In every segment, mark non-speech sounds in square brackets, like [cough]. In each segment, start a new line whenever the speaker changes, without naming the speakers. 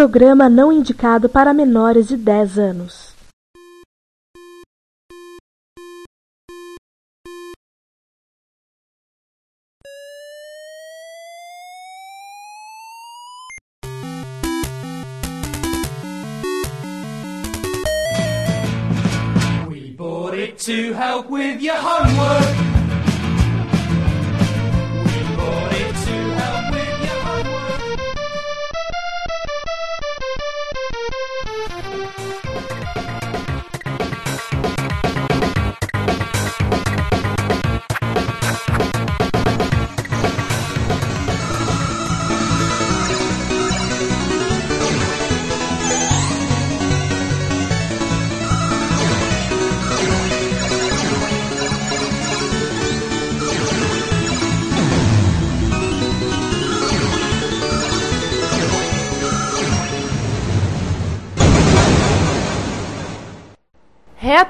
programa não indicado para menores de 10 anos.
We bought it to help with your homework.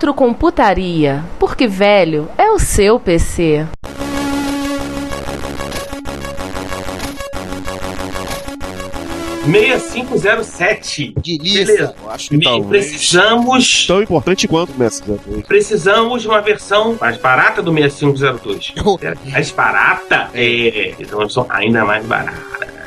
Retrocomputaria, porque velho é o seu PC.
Meia cinco zero sete. Beleza.
Acho que
Me-
talvez
precisamos
tão importante quanto o Messi 02.
Precisamos de uma versão mais barata do 6502. Mais barata? É, então uma versão ainda mais barata.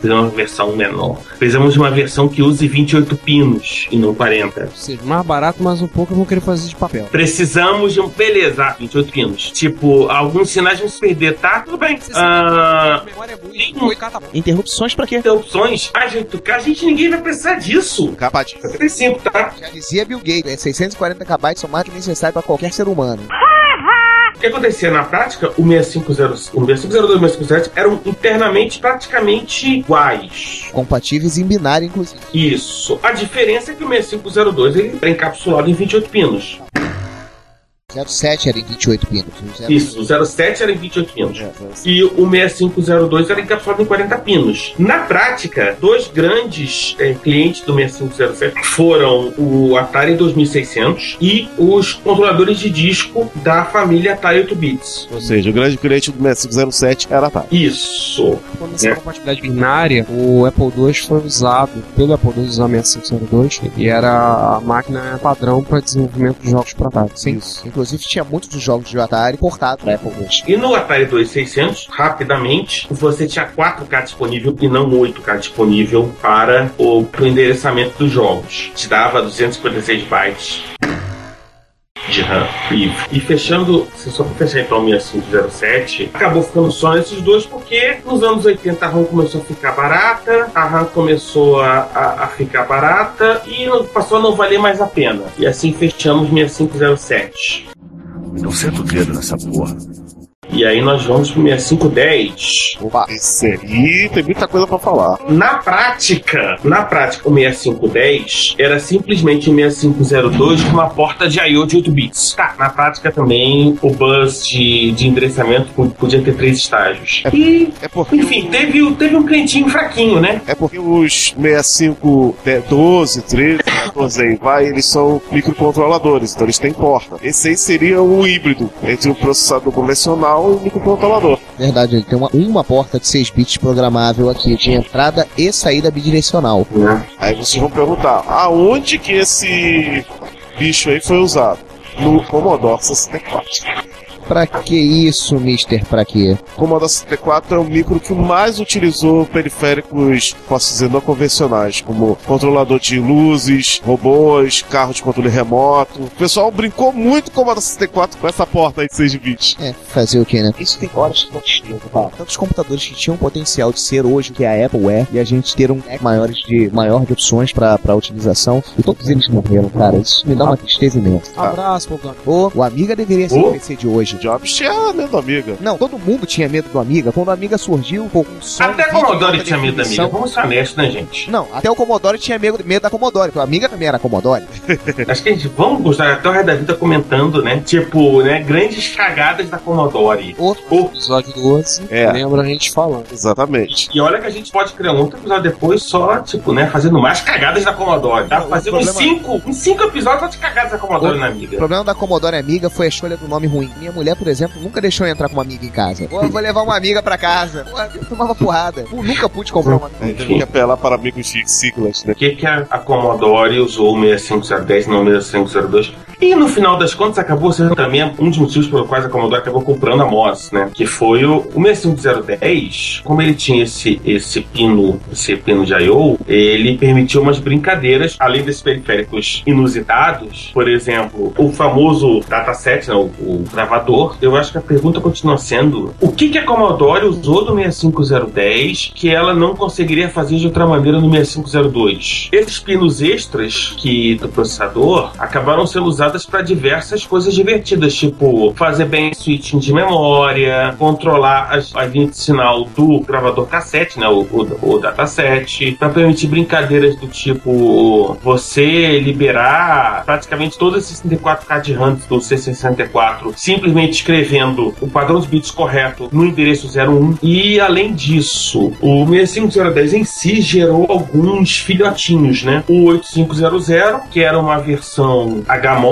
Precisamos de uma versão menor. Precisamos de uma versão que use 28 pinos e não 40.
Ou seja, mais barato, mas um pouco eu vou querer fazer de papel.
Precisamos de um. Beleza, 28 pinos. Tipo, alguns sinais vão se perder, tá? Tudo bem. Ah,
memória é
Interrupções pra quê?
interrupções. A gente, a gente ninguém vai precisar disso.
Capadinho.
75, tá?
Já dizia Bill Gates, né? 640 KB são mais do que necessário pra qualquer ser humano.
O que acontecia na prática, o 6502 o 6502 e o 6507 eram internamente praticamente iguais.
Compatíveis em binário, inclusive.
Isso. A diferença é que o 6502 ele é encapsulado em 28 pinos.
07 era em 28 pinos. O
Isso. O 07 era em 28 pinos.
É,
E o 6502 era encapsulado em 40 pinos. Na prática, dois grandes eh, clientes do 6507 foram o Atari 2600 e os controladores de disco da família Atari 8 bits.
Ou seja, o grande cliente do Messi 507 era a Atari.
Isso.
Quando essa
É.
compatibilidade binária, o Apple II foi usado pelo Apple II usar 6502 e era a máquina padrão para desenvolvimento de jogos para Atari.
Sim. Inclusive tinha muitos dos jogos de Atari portados Apple II.
E no Atari 2600, rapidamente, você tinha 4K disponível e não 8K disponível para o endereçamento dos jogos. Te dava 256 bytes de RAM livre. E fechando, só pra fechar então o 6507, acabou ficando só esses dois porque nos anos 80 a RAM começou a ficar barata, a RAM começou a, a, a ficar barata e passou a não valer mais a pena. E assim fechamos 6507.
Não senta o dedo nessa porra.
E aí nós vamos pro 6510.
Opa, esse aí tem muita coisa pra falar.
Na prática, na prática, o 6510 era simplesmente um 6502 com uma porta de I/O de 8 bits. Tá, na prática também o bus de, de endereçamento po- podia ter três estágios. E,
É porque,
enfim, teve, o- teve um clientinho fraquinho, né?
é porque os 65, né, 12, 13, 14 aí vai, eles são microcontroladores, então eles têm porta. Esse aí seria o híbrido entre o processador convencional e o microcontrolador.
Verdade, ele tem uma, uma porta de 6 bits programável aqui, de entrada e saída bidirecional.
Aí vocês vão perguntar, aonde que esse bicho aí foi usado? No Commodore 64.
Pra que isso, Mister? Pra quê?
O Commodore 64 é o micro que mais utilizou periféricos, posso dizer, não convencionais, como controlador de luzes, robôs, carro de controle remoto. O pessoal brincou muito com o Commodore 64 com essa porta aí de 6 bits.
É, fazer o que, né?
Isso tem horas que não tá?
Tantos computadores que tinham potencial de ser hoje o que a Apple é, e a gente ter um maiores de, maior de opções pra, pra utilização, e todos eles morreram, cara. Isso me dá uma tristeza imensa.
Abraço, Bogdan.
Ô, o Amiga deveria ser o PC de hoje.
Jobs tinha medo da amiga.
Não, todo mundo tinha medo do Amiga. Quando o Amiga surgiu, com um som.
Até a
vídeo,
Commodore tinha medo da amiga. Vamos ser honestos, né, gente?
Não, até o Commodore tinha medo, medo da Commodore, porque o Amiga também era Commodore. [laughs]
Acho que a gente vamos gostar até o resto da vida comentando, né? Tipo, né? Grandes cagadas da Commodore.
Outro
Ou
Episódio 12,
É.
lembra a gente falando.
Exatamente.
E olha que a gente pode criar um outro episódio depois só, tipo, né, fazendo mais cagadas da Commodore. Tá?
O
Fazer uns
problema-
cinco, uns cinco episódios só de cagadas da Commodore na
O
amiga.
problema da Commodore Amiga foi a escolha do nome ruim. Minha mulher mulher, por exemplo, nunca deixou eu entrar com uma amiga em casa. Pô, eu vou levar uma amiga pra casa. Pô, eu tomava porrada. Pô, nunca pude comprar uma amiga.
Teve que apelar para amigos de siglas, né?
Por que, que a, a Commodore usou o 65010 e não o 6502? E no final das contas acabou sendo também um dos motivos pelo quais a Commodore acabou comprando a MOS, né? Que foi o, o 65010, como ele tinha esse, esse pino, esse pino de I.O., ele permitiu umas brincadeiras, além desses periféricos inusitados, por exemplo, o famoso dataset, né, o, o gravador. Eu acho que a pergunta continua sendo: o que, que a Commodore usou do 65010 que ela não conseguiria fazer de outra maneira no 6502? Esses pinos extras que do processador acabaram sendo usados para diversas coisas divertidas, tipo fazer bem switching de memória, controlar as, a linha de sinal do gravador cassete, né, o, o, o dataset, para permitir brincadeiras do tipo você liberar praticamente todos esses 64K de RAM do C64 simplesmente escrevendo o padrão de bits correto no endereço 01 e além disso, o 65010 em si gerou alguns filhotinhos, né? O 8500, que era uma versão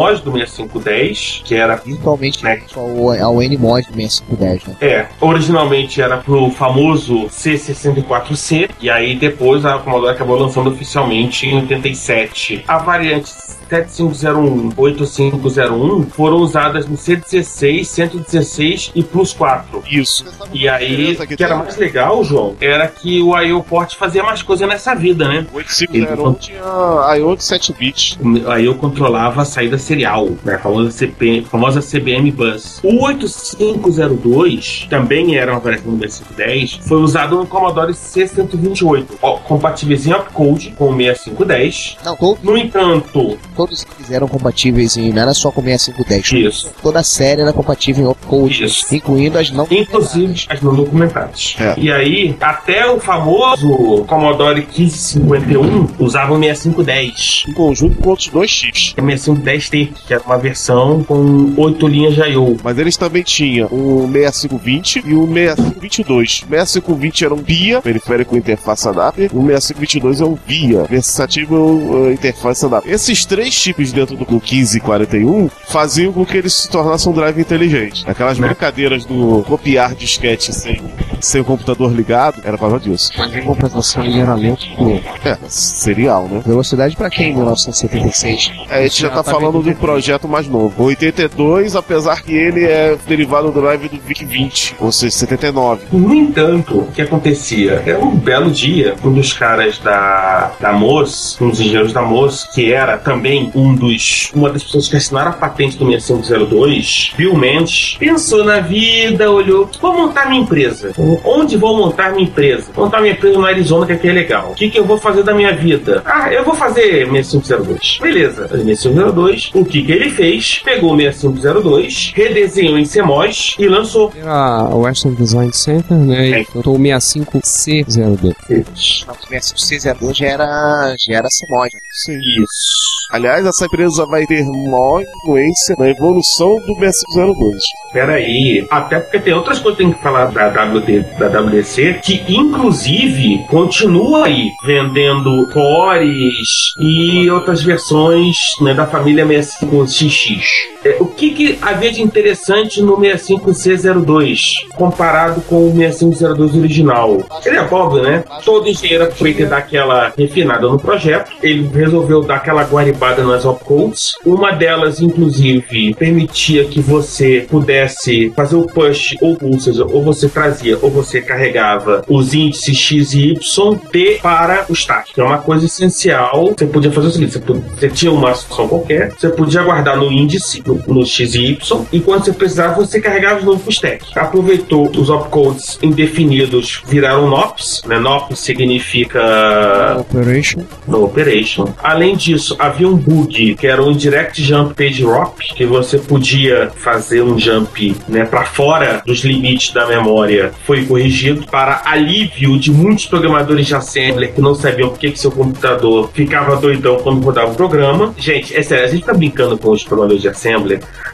HMOS do 6510, que era
Virtualmente
né,
ao, ao NMOD do 6510, né?
é, originalmente era pro famoso C64C, e aí depois a Commodore acabou lançando oficialmente em 87. A variante 7501, 8501 foram usadas no C16, 116 e Plus 4.
Isso.
E aí, o
que
que era mais legal, João, era que o IO Port fazia mais coisa nessa vida, né?
O 8501 tinha I.O. de 7 bits.
Aí eu controlava a saída serial, né? A famosa, CP, famosa CBM Bus. O 8502 também era uma variação do 6510, foi usado no Commodore C128, ó, compatíveis em opcode com o 6510.
Não,
No entanto,
todos eles eram compatíveis em. Não era só com 6510.
isso,
Toda a série era compatível em opcode,
Isso.
incluindo as não.
inclusive as não documentadas.
É.
E aí, até o famoso Commodore 1551 usava o 6510.
Em conjunto com outros dois chips.
O 6510T, que era uma versão com 8 linhas de I.O.
Mas eles também tinham o 6520 e o 6522. O 6520 era um VIA, periférico interface adapter. O 6522 é um VIA, Versatile uh, Interface Adapter. Esses três chips dentro do 1541 faziam com que eles se tornassem um drive inteligente. Aquelas brincadeiras do copiar disquete sem, sem o computador ligado, era causa disso.
Mas em compensação ele era lento, pô.
É, serial, né?
Velocidade pra quem em 1976?
É, a gente já tá falando de um projeto mais novo. O 82, apesar que ele é derivado do drive do VIC-20, ou seja, 79.
No entanto, o que acontecia? Era um belo dia, um dos caras da, da MOS, um dos engenheiros da MOS, que era também um dos, uma das pessoas que assinaram a patente do 6502, Bill Mendes, pensou na vida, olhou, vou montar minha empresa. Onde vou montar minha empresa? Vou montar minha empresa no Arizona, que aqui é legal. O que, que eu vou fazer da minha vida? Ah, eu vou fazer 6502. Beleza, 6502. O que, que ele fez? Pegou o 6502, redesenhou em CMOS e lançou.
Era o Western Design Center, né?
É.
E botou o 65C02.
Não, o 6502 já era. já era CMOD.
Sim.
Isso.
Aliás, essa empresa vai ter maior influência na evolução do 6502.
Peraí, até porque tem outras coisas que tem que falar da, WD, da WDC, que inclusive continua aí vendendo cores e outras versões né, da família 65XX. É, o que, que havia de interessante no 65C02 comparado com o 6502 original? Ele é né? Todo engenheiro aproveita e dá aquela refinada no projeto. Ele resolveu dar aquela guaribada nas opcodes. Uma delas, inclusive, permitia que você pudesse fazer o push, ou, seja, ou você trazia ou você carregava os índices X e Y T para o stack. Que é uma coisa essencial. Você podia fazer o seguinte: você, pod- você tinha uma instrução qualquer, você podia guardar no índice, no, no X e Y, e quando você precisava, você carregava de novo pro stack. Aproveitou os opcodes indefinidos, viraram NOPs. Né? NOP significa
Operation.
no Operation. Além disso, havia um bug que era o Indirect Jump Page Drop, que você podia fazer um jump né, para fora dos limites da memória. Foi corrigido para alívio de muitos programadores de assembler que não sabiam por que que seu computador ficava doidão quando rodava o programa. Gente, é sério, a gente tá brincando com os programadores de assembler,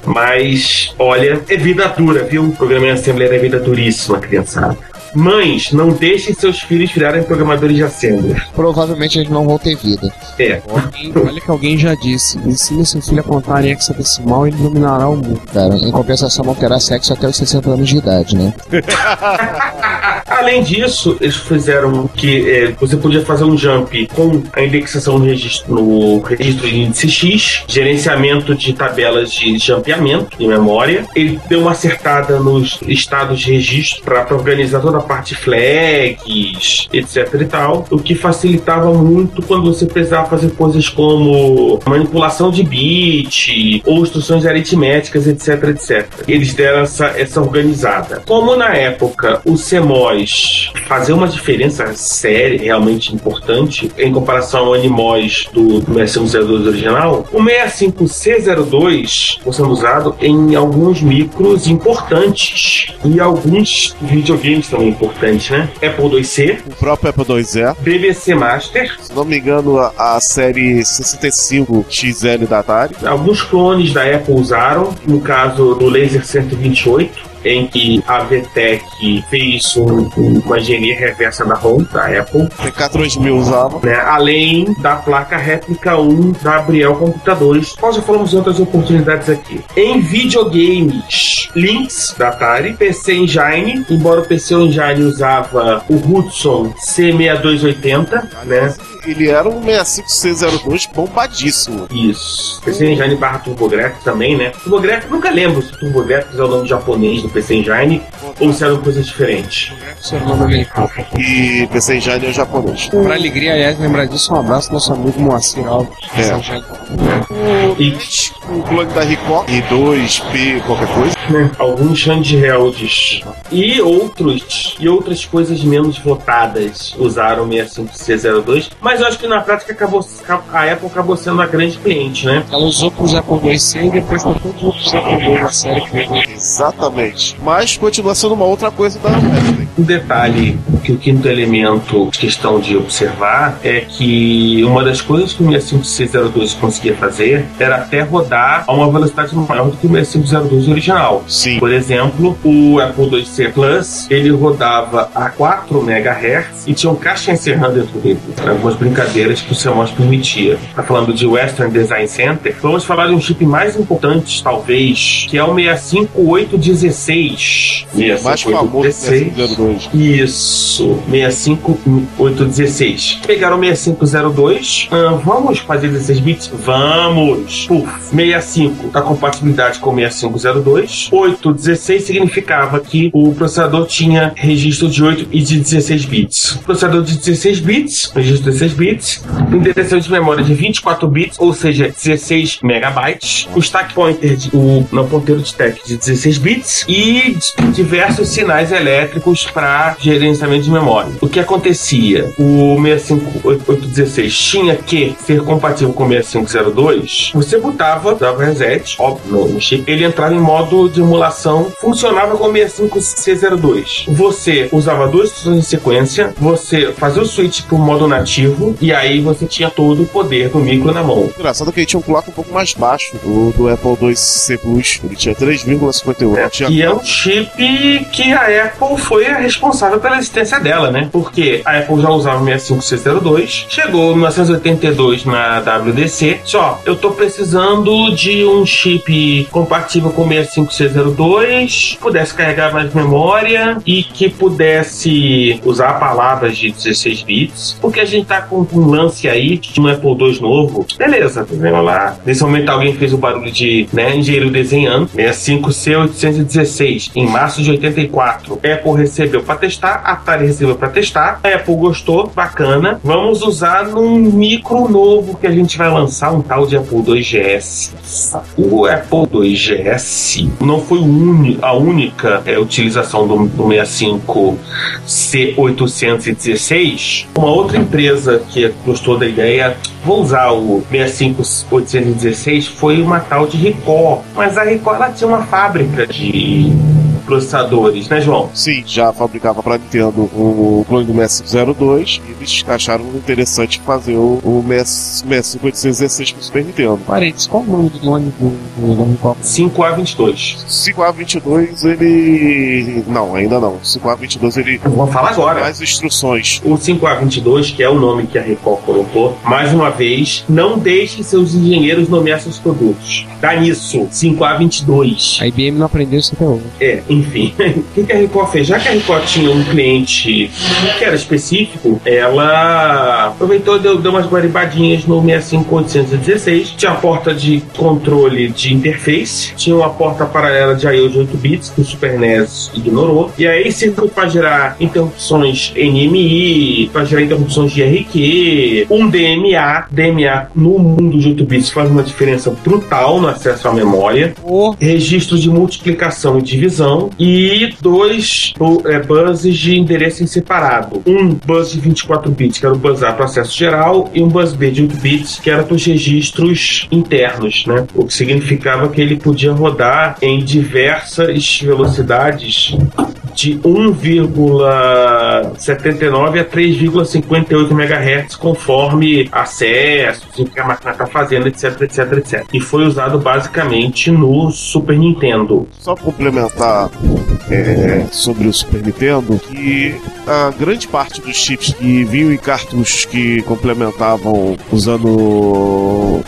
mas olha, é vida dura, viu? O programa em assembler é vida duríssima, criançada. Mães, não deixem seus filhos virarem programadores de Assembler.
Provavelmente eles não vão ter vida.
É.
Alguém- olha que alguém já disse: ensine seu filho a contar em hexadecimal e ele dominará o mundo.
Cara, em compensação não terá sexo até os 60 anos de idade, né? [laughs]
Além disso, eles fizeram que é, você podia fazer um jump com a indexação no registro, no registro de índice X, gerenciamento de tabelas de jampeamento de memória. Ele deu uma acertada nos estados de registro para organizar toda a parte flags, etc e tal, o que facilitava muito quando você precisava fazer coisas como manipulação de bit ou instruções aritméticas, etc, etc. Eles deram essa, essa organizada. Como na época o CMOS fazia uma diferença séria, realmente importante, em comparação ao Animos do, do 6502 original, o 65C02 foi sendo usado em alguns micros importantes e alguns videogames também importantes, né? Apple IIc,
O próprio Apple IIe.
BBC Master,
Se não me engano, a, a série 65 XL da Atari.
alguns clones da Apple usaram, no caso do Laser 128, em que a VTEC fez um- um- uma engenharia reversa da ROM da Apple,
TK3000 usava.
né? além da placa réplica 1 da Abriel Computadores. Nós já falamos outras oportunidades aqui. Em videogames, Lynx da Atari, PC Engine, embora o PC Engine usava o Hudson C6280, né?
Ele era um 65C02 bombadíssimo.
Isso. PC Engine barra TurboGrafx também, né? TurboGrafx, nunca lembro se TurboGrafx é o nome japonês do PC Engine ou se eram coisas diferentes.
Seu nome americano.
E PC Engine é japonês.
Pra alegria, aliás, lembrar disso, um abraço ao nosso amigo Moacir Alves.
É.
E
O clone da Ricoh e 2P, qualquer coisa.
né, alguns handhelds e outros e outras coisas menos votadas usaram o 65C02, mas eu acho que na prática acabou, a Apple acabou sendo a grande cliente, né?
Ela usou pros Apple IIc e depois pra todos os outros Apple II da série que veio.
Exatamente. Mas continua sendo uma outra coisa da Apple.
Um detalhe que o quinto elemento, questão de observar, é que uma das coisas que o 65C02 conseguia fazer era até rodar a uma velocidade maior do que o 6502 original.
Sim.
Por exemplo, o Apple IIc Plus, ele rodava a 4 MHz e tinha um caixa encerrando dentro dele. Algumas brincadeiras que o CMOS permitia. Tá falando de Western Design Center. Vamos falar de um chip mais importante, talvez, que é o 65816.
Mais famoso que 6502.
Isso, 65816. Pegaram o 6502. ah, vamos fazer 16 bits? Vamos. Puf, 65 a compatibilidade com o 6502. 816 significava que o processador tinha registro de 8 e de 16 bits. Processador de 16 bits, registro de 16 bits, endereço de memória de 24 bits, ou seja, 16 megabytes. O stack pointer, de, o não ponteiro de stack de 16 bits e diversos sinais elétricos para gerenciamento de memória. O que acontecia? O 65816 tinha que ser compatível com o 6502. Você botava, dava reset, óbvio, no- chip, ele entrava em modo de emulação, funcionava com o 65C02. Você usava duas instruções em sequência, você fazia o switch para o modo nativo e aí você tinha todo o poder do micro na mão.
Engraçado que ele tinha um clock um pouco mais baixo do, do Apple IIc Plus. Ele tinha 3,58. Tinha
E é um chip que a Apple foi a responsável pela existência dela, né? Porque a Apple já usava o 65C02, chegou em 1982 na WDC, só, eu tô precisando de um chip compatível com o 65C02, pudesse carregar mais memória e que pudesse usar palavras de 16 bits, porque a gente tá com um lance aí de um Apple II novo. Beleza, vamos lá. Nesse momento alguém fez o barulho de, né, engenheiro desenhando, 65C816, em março de 84. Apple recebeu para testar, Atari recebeu para testar, Apple gostou, bacana. Vamos usar num micro novo que a gente vai lançar, um tal de Apple II GS. O Apple II GS não foi a única é, utilização do, do 65 C816. Uma outra empresa que gostou da ideia, vou usar o 65816, foi uma tal de Ricoh. Mas a Ricoh ela tinha uma fábrica de processadores, né, João?
Sim, já fabricava para Nintendo o clone do MS-02 e eles acharam interessante fazer o, o MS, MS-5816 pro Super Nintendo.
Parênteses, qual o nome do clone do, do, do Home
5A22.
5A22 ele. Não, ainda não. 5A22 ele.
Vamos falar agora.
Mais instruções.
O 5A22, que é o nome que a Record colocou, mais uma vez, não deixe seus engenheiros nomear seus produtos. Dá nisso, 5A22.
A IBM não aprendeu isso até hoje.
É, enfim. [laughs] o que, que a Record fez? Já que a Record tinha um cliente que era específico, ela aproveitou e deu, deu umas guaribadinhas no 65816. Tinha a porta de controle de interface, tinha uma porta paralela de I/O de 8 bits que o Super NES ignorou. E aí serviu para gerar interrupções NMI, para gerar interrupções de RQ, um DMA. DMA no mundo de 8 bits faz uma diferença brutal no acesso à memória. Registros de multiplicação e divisão e dois é, buses de endereço em separado. Um bus de 24 bits, que era o bus A para acesso geral, e um bus B de 8 bits, que era para os registros internos, né? O que significava que ele podia rodar em diversas velocidades de 1,79 a 3,58 MHz, conforme acessos, o que a máquina está fazendo, etc, etc, etc. E foi usado basicamente no Super Nintendo.
Só complementar é, sobre o Super Nintendo, que a grande parte dos chips que vinham em cartuchos que complementavam usando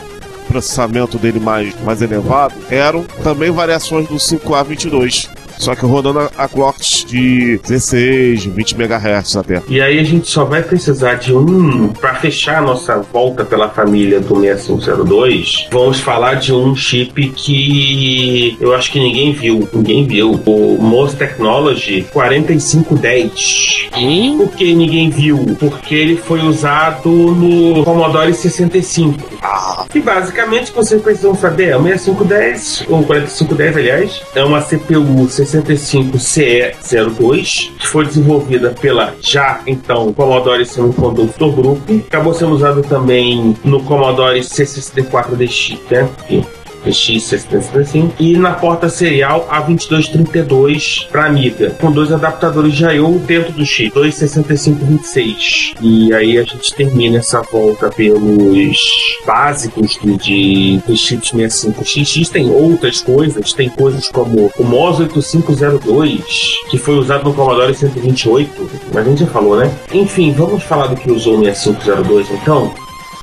processamento dele mais, mais elevado eram também variações do 5A22. Só que rodando a, a clocks de 16, 20 MHz até.
E aí a gente só vai precisar de um para fechar a nossa volta pela família do 6502. Vamos falar de um chip que eu acho que ninguém viu, ninguém viu. O MOS Technology 4510. Por que ninguém viu? Porque ele foi usado no Commodore 65. E basicamente vocês precisam saber, é o 6510, ou 4510 aliás, é uma CPU 65CE02, que foi desenvolvida pela já então Commodore Semiconductor Group, acabou sendo usado também no Commodore C64DX, né? E- X635 e na porta serial A2232 para Amiga, com dois adaptadores de I/O dentro do chip, dois 6526. E aí a gente termina essa volta pelos básicos de, de, dos chips 65XX. Tem outras coisas, tem coisas como o MOS 8502, que foi usado no Commodore 128, mas a gente já falou, né? Enfim, vamos falar do que usou o 6502 então?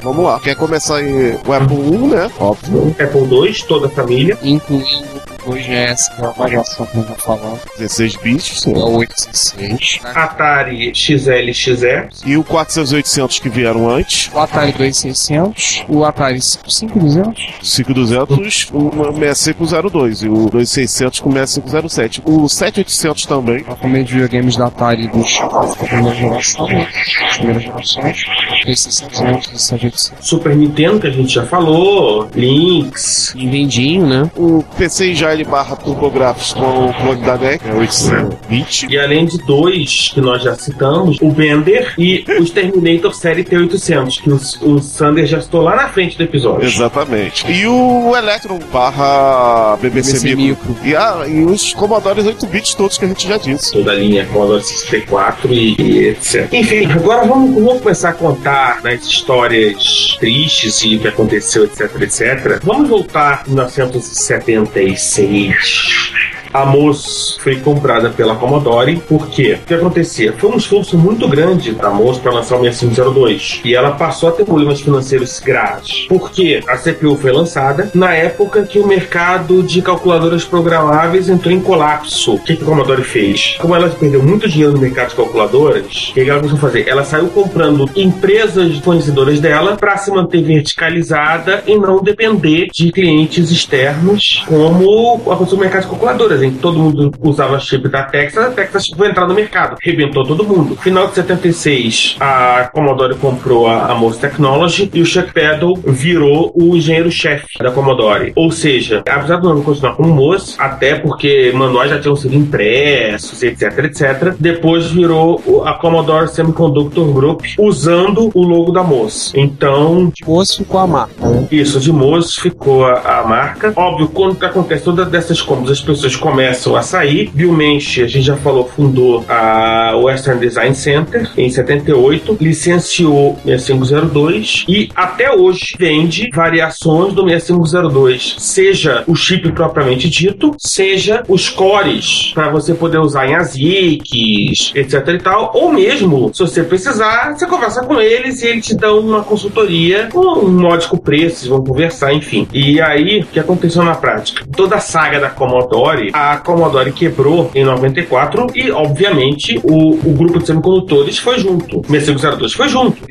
Vamos lá. Quer começar aí o Apple 1, né? Óbvio.
Apple II, toda a família.
Incluindo o GS, que é a variação que eu vou falar.
16 bits, sim.
É o 816.
Atari XLXE.
E o 400 e 800 que vieram antes.
O Atari 2600. O Atari 5200.
5200, o 6502 e o 2600 com 6507. O 7800 também.
Também de videogames da Atari dos da primeira geração, né? primeiras gerações. 2600 7800.
Super Nintendo, que a gente já falou. Lynx.
Nintendinho, né?
O PC já ele barra TurboGrafx com o clone da NEC, é 820.
E além de dois que nós já citamos, o Bender e os Terminator Série T800, que o, o Sander já citou lá na frente do episódio.
Exatamente. E o Electron barra BBC,
BBC
Micro. E, a, e os Commodores 8 bits todos que a gente já disse.
Toda a linha Commodore 64 e, e etc. Enfim, agora vamos, vamos começar a contar nas histórias tristes e o que aconteceu, etc, etc. Vamos voltar em 1976. A MOS foi comprada pela Commodore, por quê? O que acontecia? Foi um esforço muito grande da MOS para lançar o 6502 e ela passou a ter problemas financeiros graves. Porque a CPU foi lançada na época que o mercado de calculadoras programáveis entrou em colapso. O que, que a Commodore fez? Como ela perdeu muito dinheiro no mercado de calculadoras, o que ela começou a fazer? Ela saiu comprando empresas fornecedoras dela para se manter verticalizada e não depender de clientes externos, como aconteceu no mercado de calculadoras, em que todo mundo usava chip da Texas, a Texas foi entrar no mercado, rebentou todo mundo. Final de 76, a Commodore comprou a, a MOS Technology e o Chuck Peddle virou o engenheiro-chefe da Commodore. Ou seja, apesar do nome continuar como MOS, até porque manuais já tinham sido impressos, etc, etc, depois virou a Commodore Semiconductor Group usando o logo da MOS. Então,
De ficou a marca, né?
isso, de MOS ficou a, a marca. Óbvio, quando acontece todas dessas compras, as pessoas começam a sair. Bill Mensch, a gente já falou, fundou a Western Design Center em 78, licenciou 6502 e até hoje vende variações do 6502, seja o chip propriamente dito, seja os cores para você poder usar em ASICs, etc e tal, ou mesmo, se você precisar, você conversa com eles e eles te dão uma consultoria com um módico preço, vão conversar, enfim. E aí, o que aconteceu na prática? Toda a saga da Commodore, a Commodore quebrou em 94 e, obviamente, o, o grupo de semicondutores foi junto. 6502 foi junto.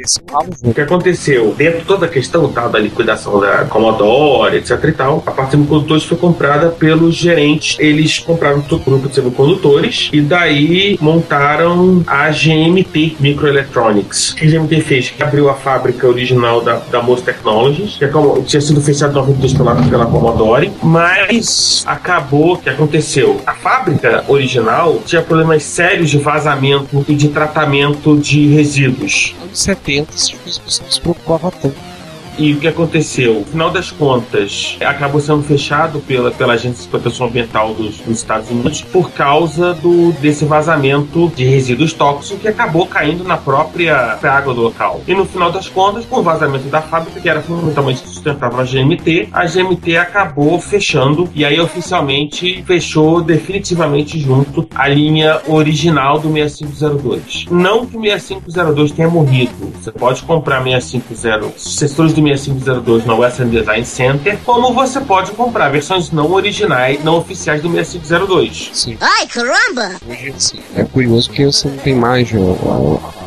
O que aconteceu? Dentro de toda a questão tá, da liquidação da Commodore, etc e tal, a parte de semicondutores foi comprada pelos gerentes. Eles compraram todo o grupo de semicondutores e daí montaram a GMT Microelectronics. O que a GMT fez? Que abriu a fábrica original da, da Moss Technologies, que é tinha sido fechada em 92 pela, pela Commodore, mas acabou, o que aconteceu? A fábrica original tinha problemas sérios de vazamento e de tratamento de resíduos.
Anos 70, essas coisas não se preocupava tanto.
E o que aconteceu? No final das contas, acabou sendo fechado pela, pela Agência de Proteção Ambiental dos, dos Estados Unidos por causa do, desse vazamento de resíduos tóxicos que acabou caindo na própria água do local. E no final das contas, com o vazamento da fábrica, que era fundamentalmente sustentável a GMT, a GMT acabou fechando e aí oficialmente fechou definitivamente junto a linha original do 6502. Não que o 6502 tenha morrido. Você pode comprar 650 sucessores do 6502 na Western Design Center, como você pode comprar versões não originais, não oficiais do 6502.
Sim.
Ai, caramba!
Sim. É curioso porque você não tem mais.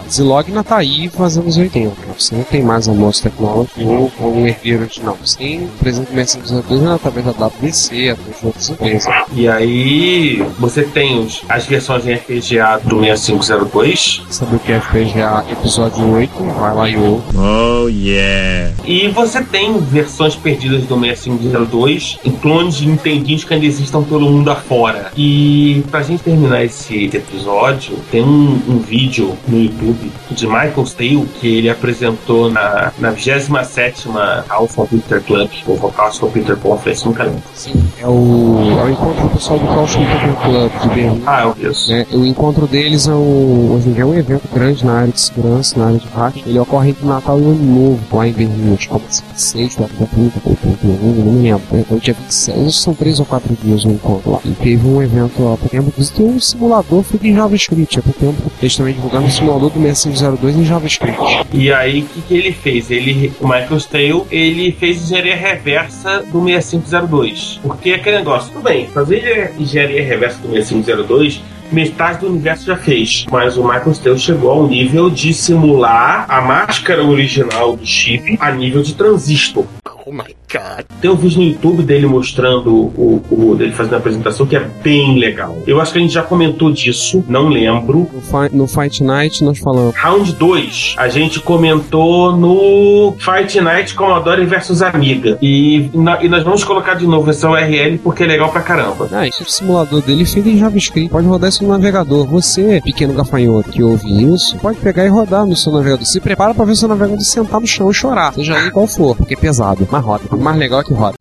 O, a Zilog ainda tá aí faz anos 80. Você não tem mais a Moss Technology ou ou um herdeiro original. Você tem, por exemplo, o 6502 ainda através da WDC, através de outras empresas.
E aí você tem as versões em FPGA do 6502
Sabe o que é FPGA episódio 8? Vai lá e ouve.
Oh, yeah.
e você tem versões perdidas do 6502 em clones de Nintendinhos que ainda existam pelo mundo afora. E pra gente terminar esse episódio, tem um, um vídeo no YouTube de Michael Steele que ele apresentou na, na 27 House Computer Club, ou House Computer Conference, nunca lembro.
Sim. É o, é o encontro do pessoal do Chaos Computer Club de Berlim.
Ah, eu isso.
né? O encontro deles é um, hoje em dia é um evento grande na área de segurança, na área de hack. Ele ocorre entre Natal e Ano Novo, lá em Berlim. Acho que começa 26, da 30 ou 31, não me lembro. né? É o dia 26, são 3 ou 4 dias o encontro lá. E teve um evento há pouco tempo, inclusive tem um simulador feito em JavaScript. Há pouco tempo eles também divulgaram um simulador do 6502 em JavaScript.
E aí, o que, que ele fez? Ele, o Michael Steele, ele fez engenharia reversa do 6502. Porque é aquele negócio, tudo bem, fazer engenharia reversa do 6502 metade do universo já fez. Mas o Michael Steele chegou ao nível de simular a máscara original do chip a nível de transistor.
Oh my god.
Tem um vídeo no YouTube dele mostrando o, o dele fazendo a apresentação que é bem legal. Eu acho que a gente já comentou disso, não lembro.
No, Fi- no Fight Night nós falamos.
Round 2, a gente comentou no Fight Night Commodore versus Amiga. E, na- e nós vamos colocar de novo essa URL porque é legal pra caramba.
Ah, esse é o simulador dele feito em JavaScript. Pode rodar isso no navegador. Você, pequeno gafanhoto que ouve isso, pode pegar e rodar no seu navegador. Se prepara pra ver o seu navegador sentar no chão e chorar. Seja ele qual for, porque é pesado. Mas roda. Mais legal é que roda.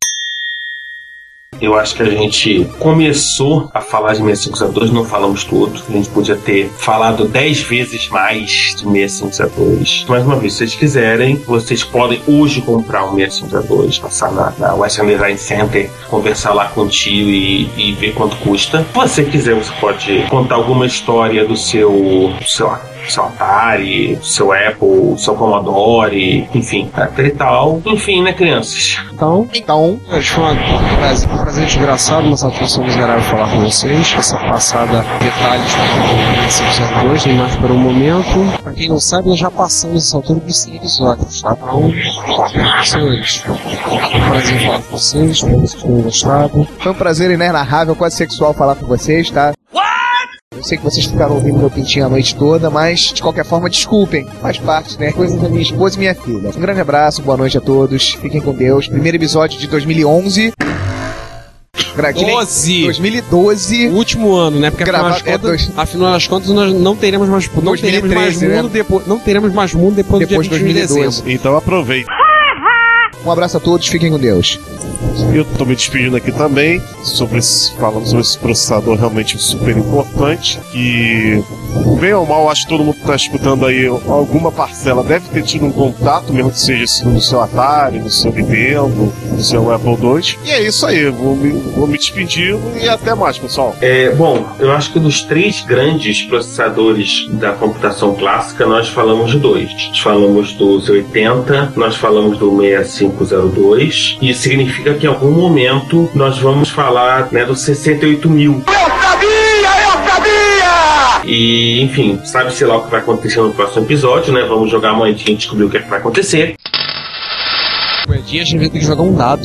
Eu acho que a gente começou a falar de 6502, não falamos tudo. A gente podia ter falado 10 vezes mais de 6502. Mais uma vez, se vocês quiserem, vocês podem hoje comprar um 6502, passar na, na Western Design Center, conversar lá com o tio e, e ver quanto custa. Se você quiser, você pode contar alguma história do seu, do seu seu Atari, seu Apple, seu Commodore, enfim, etc e tal. Enfim, né, crianças?
Então,
Então,
Hoje foi um prazer, um prazer desgraçado, uma satisfação miserável falar com vocês. Essa passada detalhes da 502, nem mais para o momento. Pra quem não sabe, nós já passamos essa altura dos 100 episódios, tá? Então, senhores, foi um prazer falar com vocês, espero que vocês tenham gostado.
foi um prazer inenarrável, quase sexual falar com vocês, tá? Eu sei que vocês ficaram ouvindo meu pintinho a noite toda, mas de qualquer forma, desculpem. Faz parte, né? Coisas da minha esposa e minha filha. Um grande abraço, boa noite a todos. Fiquem com Deus. Primeiro episódio de 2011. Gra- que nem-
12!
2012.
O último ano, né? Porque afinal das,
é,
contas,
dois-
afinal das contas nós não teremos mais, não teremos mais
2013,
mundo
né?
depois, não teremos mais mundo depois,
Depois
do
de
dia 21 de
2012.
dezembro.
Então aproveita.
Um abraço a todos, fiquem com Deus.
Eu tô me despedindo aqui também, sobre esse, falando sobre esse processador realmente super importante, que bem ou mal, acho que todo mundo que tá escutando aí, alguma parcela deve ter tido um contato, mesmo que seja no seu Atari, no seu Nintendo, no seu Apple II. E é isso aí, vou me, vou me despedindo e até mais, pessoal.
É, bom, eu acho que dos três grandes processadores da computação clássica, nós falamos de dois. Falamos do Z80, nós falamos do 6502, e isso significa que em algum momento nós vamos falar né, do 68000.
Eu sabia, eu sabia!
E, enfim, sabe-se lá o que vai acontecer no próximo episódio, né? Vamos jogar a moedinha e descobrir o que, é que vai acontecer.
Moedinha a gente vai ter que jogar um dado.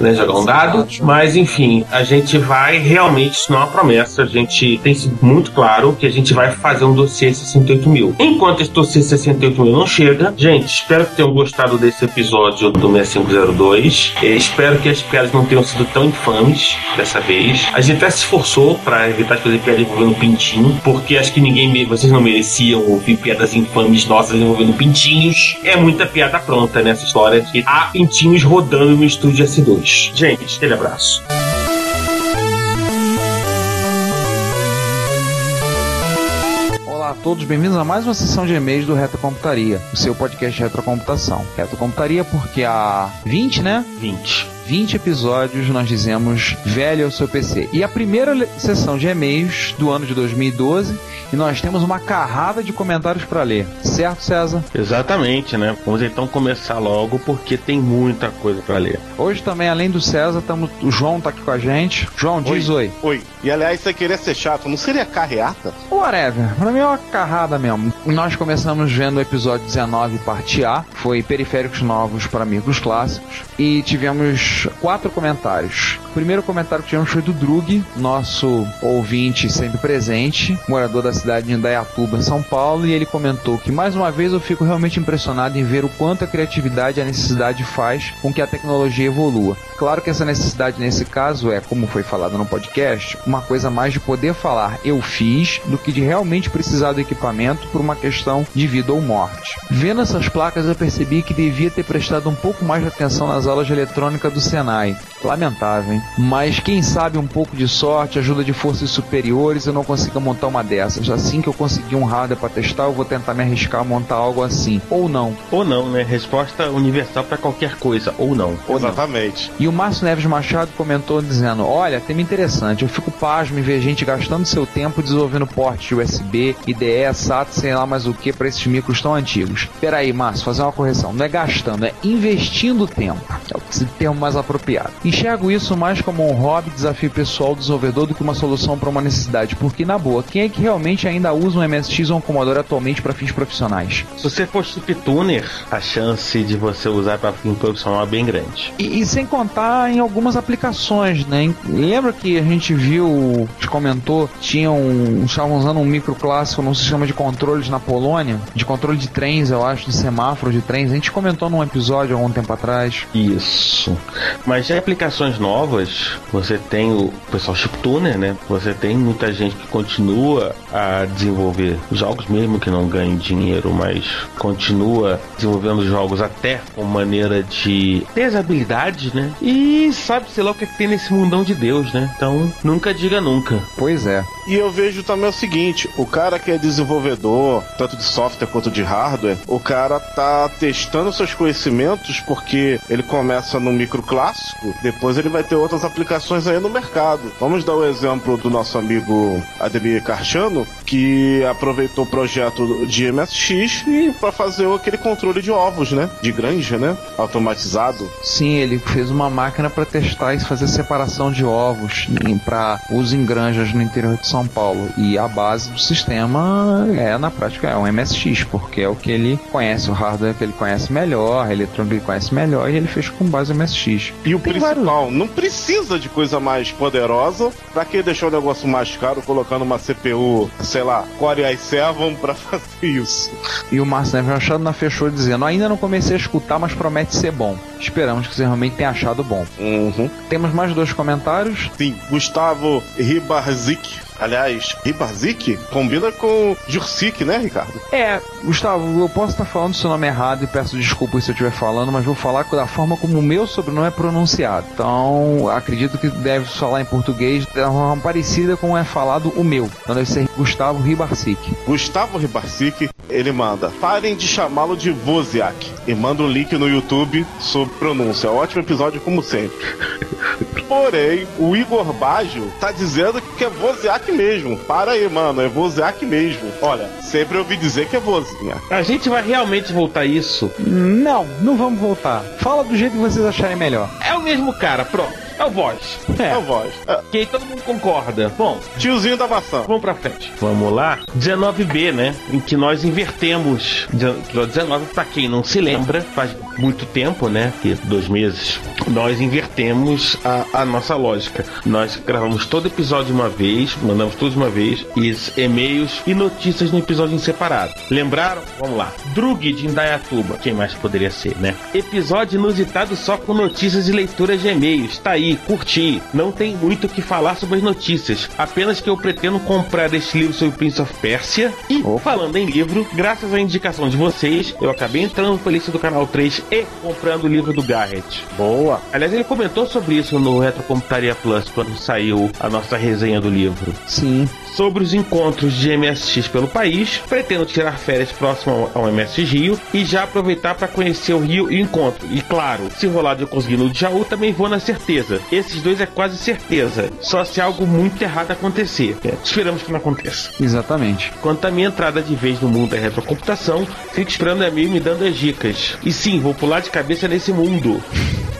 Né, jogar um dado, mas enfim, a gente vai realmente, isso não é uma promessa, a gente tem sido muito claro que a gente vai fazer um dossiê 68 mil. Enquanto esse dossiê 68 mil não chega, gente, espero que tenham gostado desse episódio do 6502. Eh, espero que as piadas não tenham sido tão infames dessa vez. A gente até se esforçou para evitar fazer piada envolvendo pintinho, porque acho que ninguém, vocês não mereciam ouvir piadas infames nossas envolvendo pintinhos. É muita piada pronta nessa história que há pintinhos rodando no estúdio S2. Gente, aquele abraço.
Olá a todos, bem-vindos a mais uma sessão de e-mails do Retrocomputaria, o seu podcast de retrocomputação. Retrocomputaria porque há 20, né?
20.
20 episódios nós dizemos velho é o seu PC. E a primeira sessão de e-mails do ano de 2012 e nós temos uma carrada de comentários para ler. Certo, César?
Exatamente, né? Vamos então começar logo porque tem muita coisa para ler.
Hoje também, além do César, tamo, o João tá aqui com a gente. João, diz oi.
Oi. E aliás, você queria ser chato, não seria carreata?
Whatever, pra mim é uma carrada mesmo. Nós começamos vendo o episódio 19, parte A, foi periféricos novos para micros clássicos, e tivemos quatro comentários. O primeiro comentário que tivemos foi do Drug, nosso ouvinte sempre presente, morador da cidade de Indaiatuba, São Paulo, e ele comentou que mais uma vez eu fico realmente impressionado em ver o quanto a criatividade e a necessidade faz com que a tecnologia evolua. Claro que essa necessidade nesse caso é, como foi falado no podcast, uma coisa mais de poder falar eu fiz do que de realmente precisar do equipamento por uma questão de vida ou morte. Vendo essas placas eu percebi que devia ter prestado um pouco mais de atenção nas aulas de eletrônica do Senai. Lamentável, hein? Mas quem sabe um pouco de sorte, ajuda de forças superiores, eu não consiga montar uma dessas. Assim que eu conseguir um hardware para testar, eu vou tentar me arriscar a montar algo assim. Ou não.
Ou não, né? Resposta universal para qualquer coisa. Ou não.
Ou não.
Exatamente.
E o Márcio Neves Machado comentou dizendo: Olha, tema interessante, eu fico pasmo em ver gente gastando seu tempo desenvolvendo porte de USB, IDE, SATA, sei lá mais o que, para esses micros tão antigos. Peraí, Márcio, fazer uma correção. Não é gastando, é investindo tempo. É o termo mais apropriado. Enxergo isso mais como um hobby, desafio pessoal do desenvolvedor do que uma solução para uma necessidade. Porque, na boa, quem é que realmente ainda usa um MSX ou um Commodore atualmente para fins profissionais?
Se você for chip tuner, a chance de você usar para fim profissional é bem grande.
E, e sem contar em algumas aplicações, né? Em- Lembra que a gente viu, te comentou, tinham, estavam usando um micro clássico num sistema de controles na Polônia, de controle de trens, eu acho, de semáforo de trens. A gente comentou num episódio algum tempo atrás.
Isso. Mas já aplicações novas, você tem o pessoal chiptuner, né? Você tem muita gente que continua a desenvolver jogos, mesmo que não ganhe dinheiro, mas continua desenvolvendo jogos até com maneira de ter as habilidades, né? E sabe, sei lá o que, é que tem nesse mundão de Deus, né? Então, nunca diga nunca.
Pois é.
E eu vejo também o seguinte: o cara que é desenvolvedor, tanto de software quanto de hardware, o cara tá testando seus conhecimentos porque ele começa no micro clássico, depois ele vai ter outras aplicações aí no mercado. Vamos dar o exemplo do nosso amigo Ademir Carchano, que aproveitou o projeto de MSX para fazer aquele controle de ovos, né? De granja, né? Automatizado.
Sim, ele fez uma máquina para testar e fazer separação de ovos para uso em granjas no interior de São Paulo. E a base do sistema é, na prática, é um MSX, porque é o que ele conhece, o hardware que ele conhece melhor, a eletrônica que ele conhece melhor, e ele fez com base MSX.
E o principal, não precisa de coisa mais poderosa. Pra que deixar o negócio mais caro colocando uma CPU, sei lá, Core i7 pra [laughs] fazer isso?
E o Márcio Neves Machado na fechou dizendo: Ainda não comecei a escutar, mas promete ser bom. Esperamos que você realmente tenha achado bom.
Uhum.
Temos mais dois comentários.
Sim, Gustavo Ribarzik Aliás, Ribarzik combina com Jursik, né, Ricardo?
É, Gustavo, eu posso estar falando seu nome errado e peço desculpas se eu estiver falando, mas vou falar da forma como o meu sobrenome é pronunciado. Então, acredito que deve falar em português de uma forma parecida com é falado o meu. Então deve ser Gustavo Ribarzik.
Gustavo Ribarzik, ele manda: parem de chamá-lo de Voziak. E manda um link no YouTube sobre pronúncia. Ótimo episódio, como sempre. [laughs] Porém, o Igor Baggio tá dizendo que é Mesmo. Para aí, mano, é Voziak mesmo. Olha, sempre ouvi dizer que é vozinha.
A gente vai realmente voltar a isso.
Não, não vamos voltar. Fala do jeito que vocês acharem melhor.
É o mesmo cara, pronto. É o voz.
É, o voz. É,
Ok, todo mundo concorda. Bom,
tiozinho da maçã.
vamos pra frente. Vamos lá. 19B, né? Em que nós invertemos. Episódio 19, pra quem não se lembra, faz muito tempo, né? Que dois meses. Nós invertemos a, a nossa lógica. Nós gravamos todo episódio de uma vez, mandamos tudo de uma vez, e e-mails e notícias no episódio em separado. Lembraram? Vamos lá. Drug de Indaiatuba. Quem mais poderia ser, né? Episódio inusitado só com notícias e leituras de e-mails. Tá aí, curti. Não tem muito o que falar sobre as notícias. Apenas que eu pretendo comprar este livro sobre o Prince of Persia. E, falando em livro, graças à indicação de vocês, eu acabei entrando no playlist do canal 3 e comprando o livro do Garrett.
Boa.
Aliás, ele comentou sobre isso no Retrocomputaria Plus quando saiu a nossa resenha do livro.
Sim.
Sobre os encontros de MSX pelo país, pretendo tirar férias próximo ao MSX Rio e já aproveitar para conhecer o Rio e o encontro. E claro, se rolar de eu conseguir no Jaú, também vou na certeza. Esses dois é quase certeza, só se algo muito errado acontecer. É, esperamos que não aconteça.
Exatamente.
Quanto à minha entrada de vez no mundo da retrocomputação, fico esperando a mim me dando as dicas. E sim, vou pular de cabeça nesse mundo.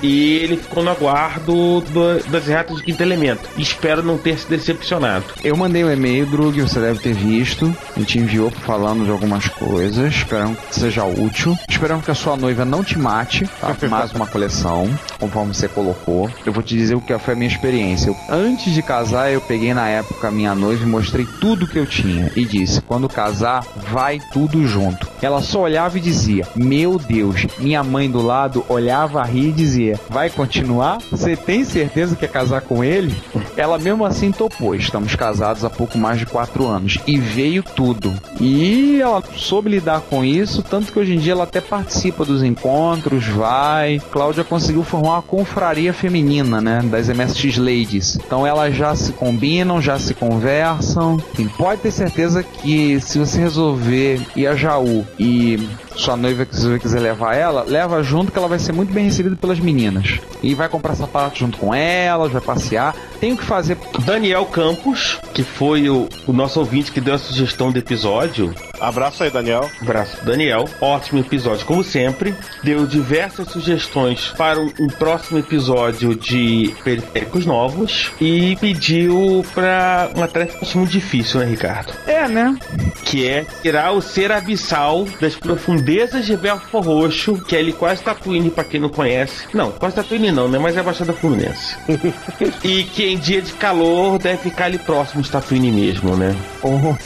E ele ficou no aguardo do- das erratas de quinto elemento. Espero não ter se decepcionado.
Eu mandei um e-mail, Drug, você deve ter visto. A gente enviou falando de algumas coisas. Esperamos que seja útil. Esperamos que a sua noiva não te mate. Tá? [laughs] Mais uma coleção, conforme você colocou. Eu vou te dizer o que foi a minha experiência. Eu- antes de casar, eu peguei na época a minha noiva e mostrei tudo que eu tinha. E disse: quando casar, vai tudo junto. Ela só olhava e dizia: Meu Deus. Minha mãe do lado olhava, ria e dizia: Vai continuar? Você tem certeza que quer casar com ele? Ela mesmo assim topou. Estamos casados há pouco mais de quatro anos. E veio tudo. E ela soube lidar com isso, tanto que hoje em dia ela até participa dos encontros, vai. Cláudia conseguiu formar uma confraria feminina, né? Das MSX Ladies. Então elas já se combinam, já se conversam. E pode ter certeza que se você resolver ir a Jaú e sua noiva quiser quiser levar ela, leva junto que ela vai ser muito bem recebida pelas meninas. E vai comprar sapato junto com elas, vai passear. Tem o que fazer.
Daniel Campos, que foi o, o nosso ouvinte que deu a sugestão do episódio.
Abraço aí, Daniel.
Abraço, Daniel. Ótimo episódio, como sempre. Deu diversas sugestões para um, próximo episódio de periféricos novos e pediu para uma tarefa muito difícil, né, Ricardo?
É, né?
Que é tirar o ser abissal das profundezas de Belfort Roxo, que é ali quase Tatooine, pra quem não conhece. Não, quase Tatooine não, né? Mas é a Baixada Fluminense. [laughs] e que em dia de calor deve ficar ali próximo de Tatooine mesmo, né?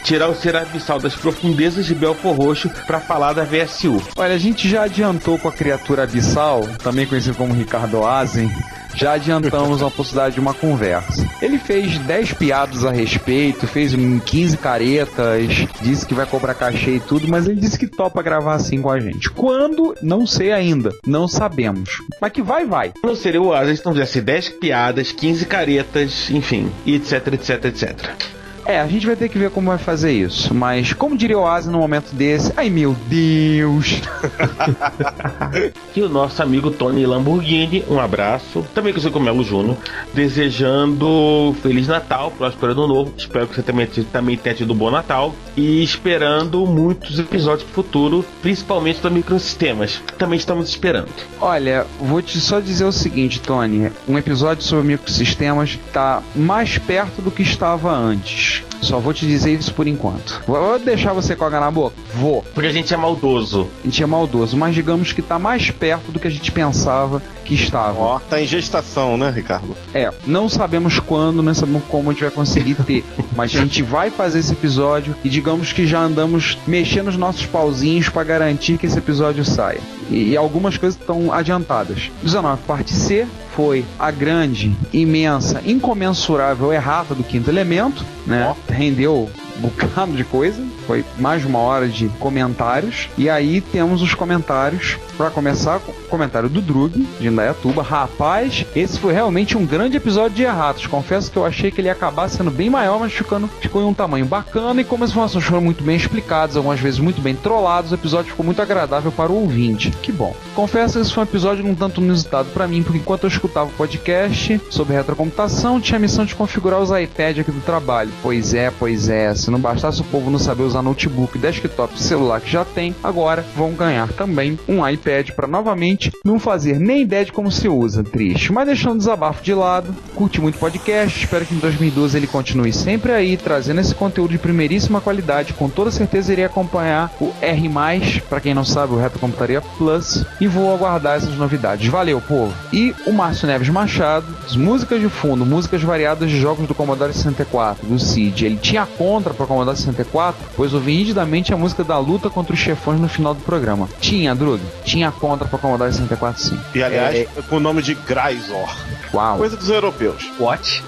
Tirar o ser abissal das profundezas de Belfort Roxo pra falar da VSU.
Olha, a gente já adiantou com a criatura abissal, também conhecido como Ricardo Azen. Já adiantamos a possibilidade de uma conversa. Ele fez 10 piadas a respeito, fez um 15 caretas, disse que vai cobrar cachê e tudo, mas ele disse que topa gravar assim com a gente. Quando? Não sei ainda. Não sabemos. Mas que vai, vai.
Não seria o Asa, então fizesse 10 piadas, 15 caretas, enfim, etc, etc, etc.
É, a gente vai ter que ver como vai fazer isso. Mas, como diria o Asa no momento desse, ai meu Deus! [laughs]
E o nosso amigo Tony Lamborghini, um abraço. Também conhecido como Melo Júnior, desejando Feliz Natal, próspero ano novo. Espero que você também, também tenha tido um bom Natal. E esperando muitos episódios pro futuro, principalmente do Microsistemas. Também estamos esperando.
Olha, vou te só dizer o seguinte, Tony. Um episódio sobre microsistemas tá mais perto do que estava antes. Só vou te dizer isso por enquanto. Vou deixar você com a água na boca? Vou.
Porque a gente é maldoso.
A gente é maldoso, mas digamos que tá mais perto do que a gente pensava que estava.
Ó, tá em gestação, né, Ricardo?
É, não sabemos quando, não sabemos como a gente vai conseguir ter. [laughs] mas a gente vai fazer esse episódio e digamos que já andamos mexendo os nossos pauzinhos para garantir que esse episódio saia. E, e algumas coisas estão adiantadas. 19, parte C, foi a grande, imensa, incomensurável errata do quinto elemento, né? Rendeu um bocado de coisa. Foi mais de uma hora de comentários. E aí temos os comentários. Para começar, comentário do Drug, de Indaiatuba. Rapaz, esse foi realmente um grande episódio de erratas. Confesso que eu achei que ele ia acabar sendo bem maior, mas ficando, ficou em um tamanho bacana. E como as informações foram muito bem explicadas, algumas vezes muito bem trollados, o episódio ficou muito agradável para o ouvinte. Que bom. Confesso que esse foi um episódio um tanto inusitado para mim, porque enquanto eu escutava o podcast sobre retrocomputação, tinha a missão de configurar os iPads aqui do trabalho. Pois é, pois é. Se não bastasse o povo não saber usar notebook, desktop celular que já tem, agora vão ganhar também um iPad para novamente não fazer nem ideia de como se usa. Triste. Mas deixando o desabafo de lado, curti muito podcast, espero que em 2012 ele continue sempre aí, trazendo esse conteúdo de primeiríssima qualidade. Com toda certeza irei acompanhar o R, para quem não sabe, o Reto Computaria Plus, e vou aguardar essas novidades. Valeu, povo! E o Márcio Neves Machado, as músicas de fundo, músicas variadas de jogos do Commodore 64, do Cid. Ele tinha contra para o Commodore 64, pois ouvi nitidamente a música da luta contra os chefões no final do programa. Tinha, Drug? Tinha contra para Commodore 64 sim.
E aliás,
É,
com o nome de Graizor.
Uau.
Coisa dos europeus.
What?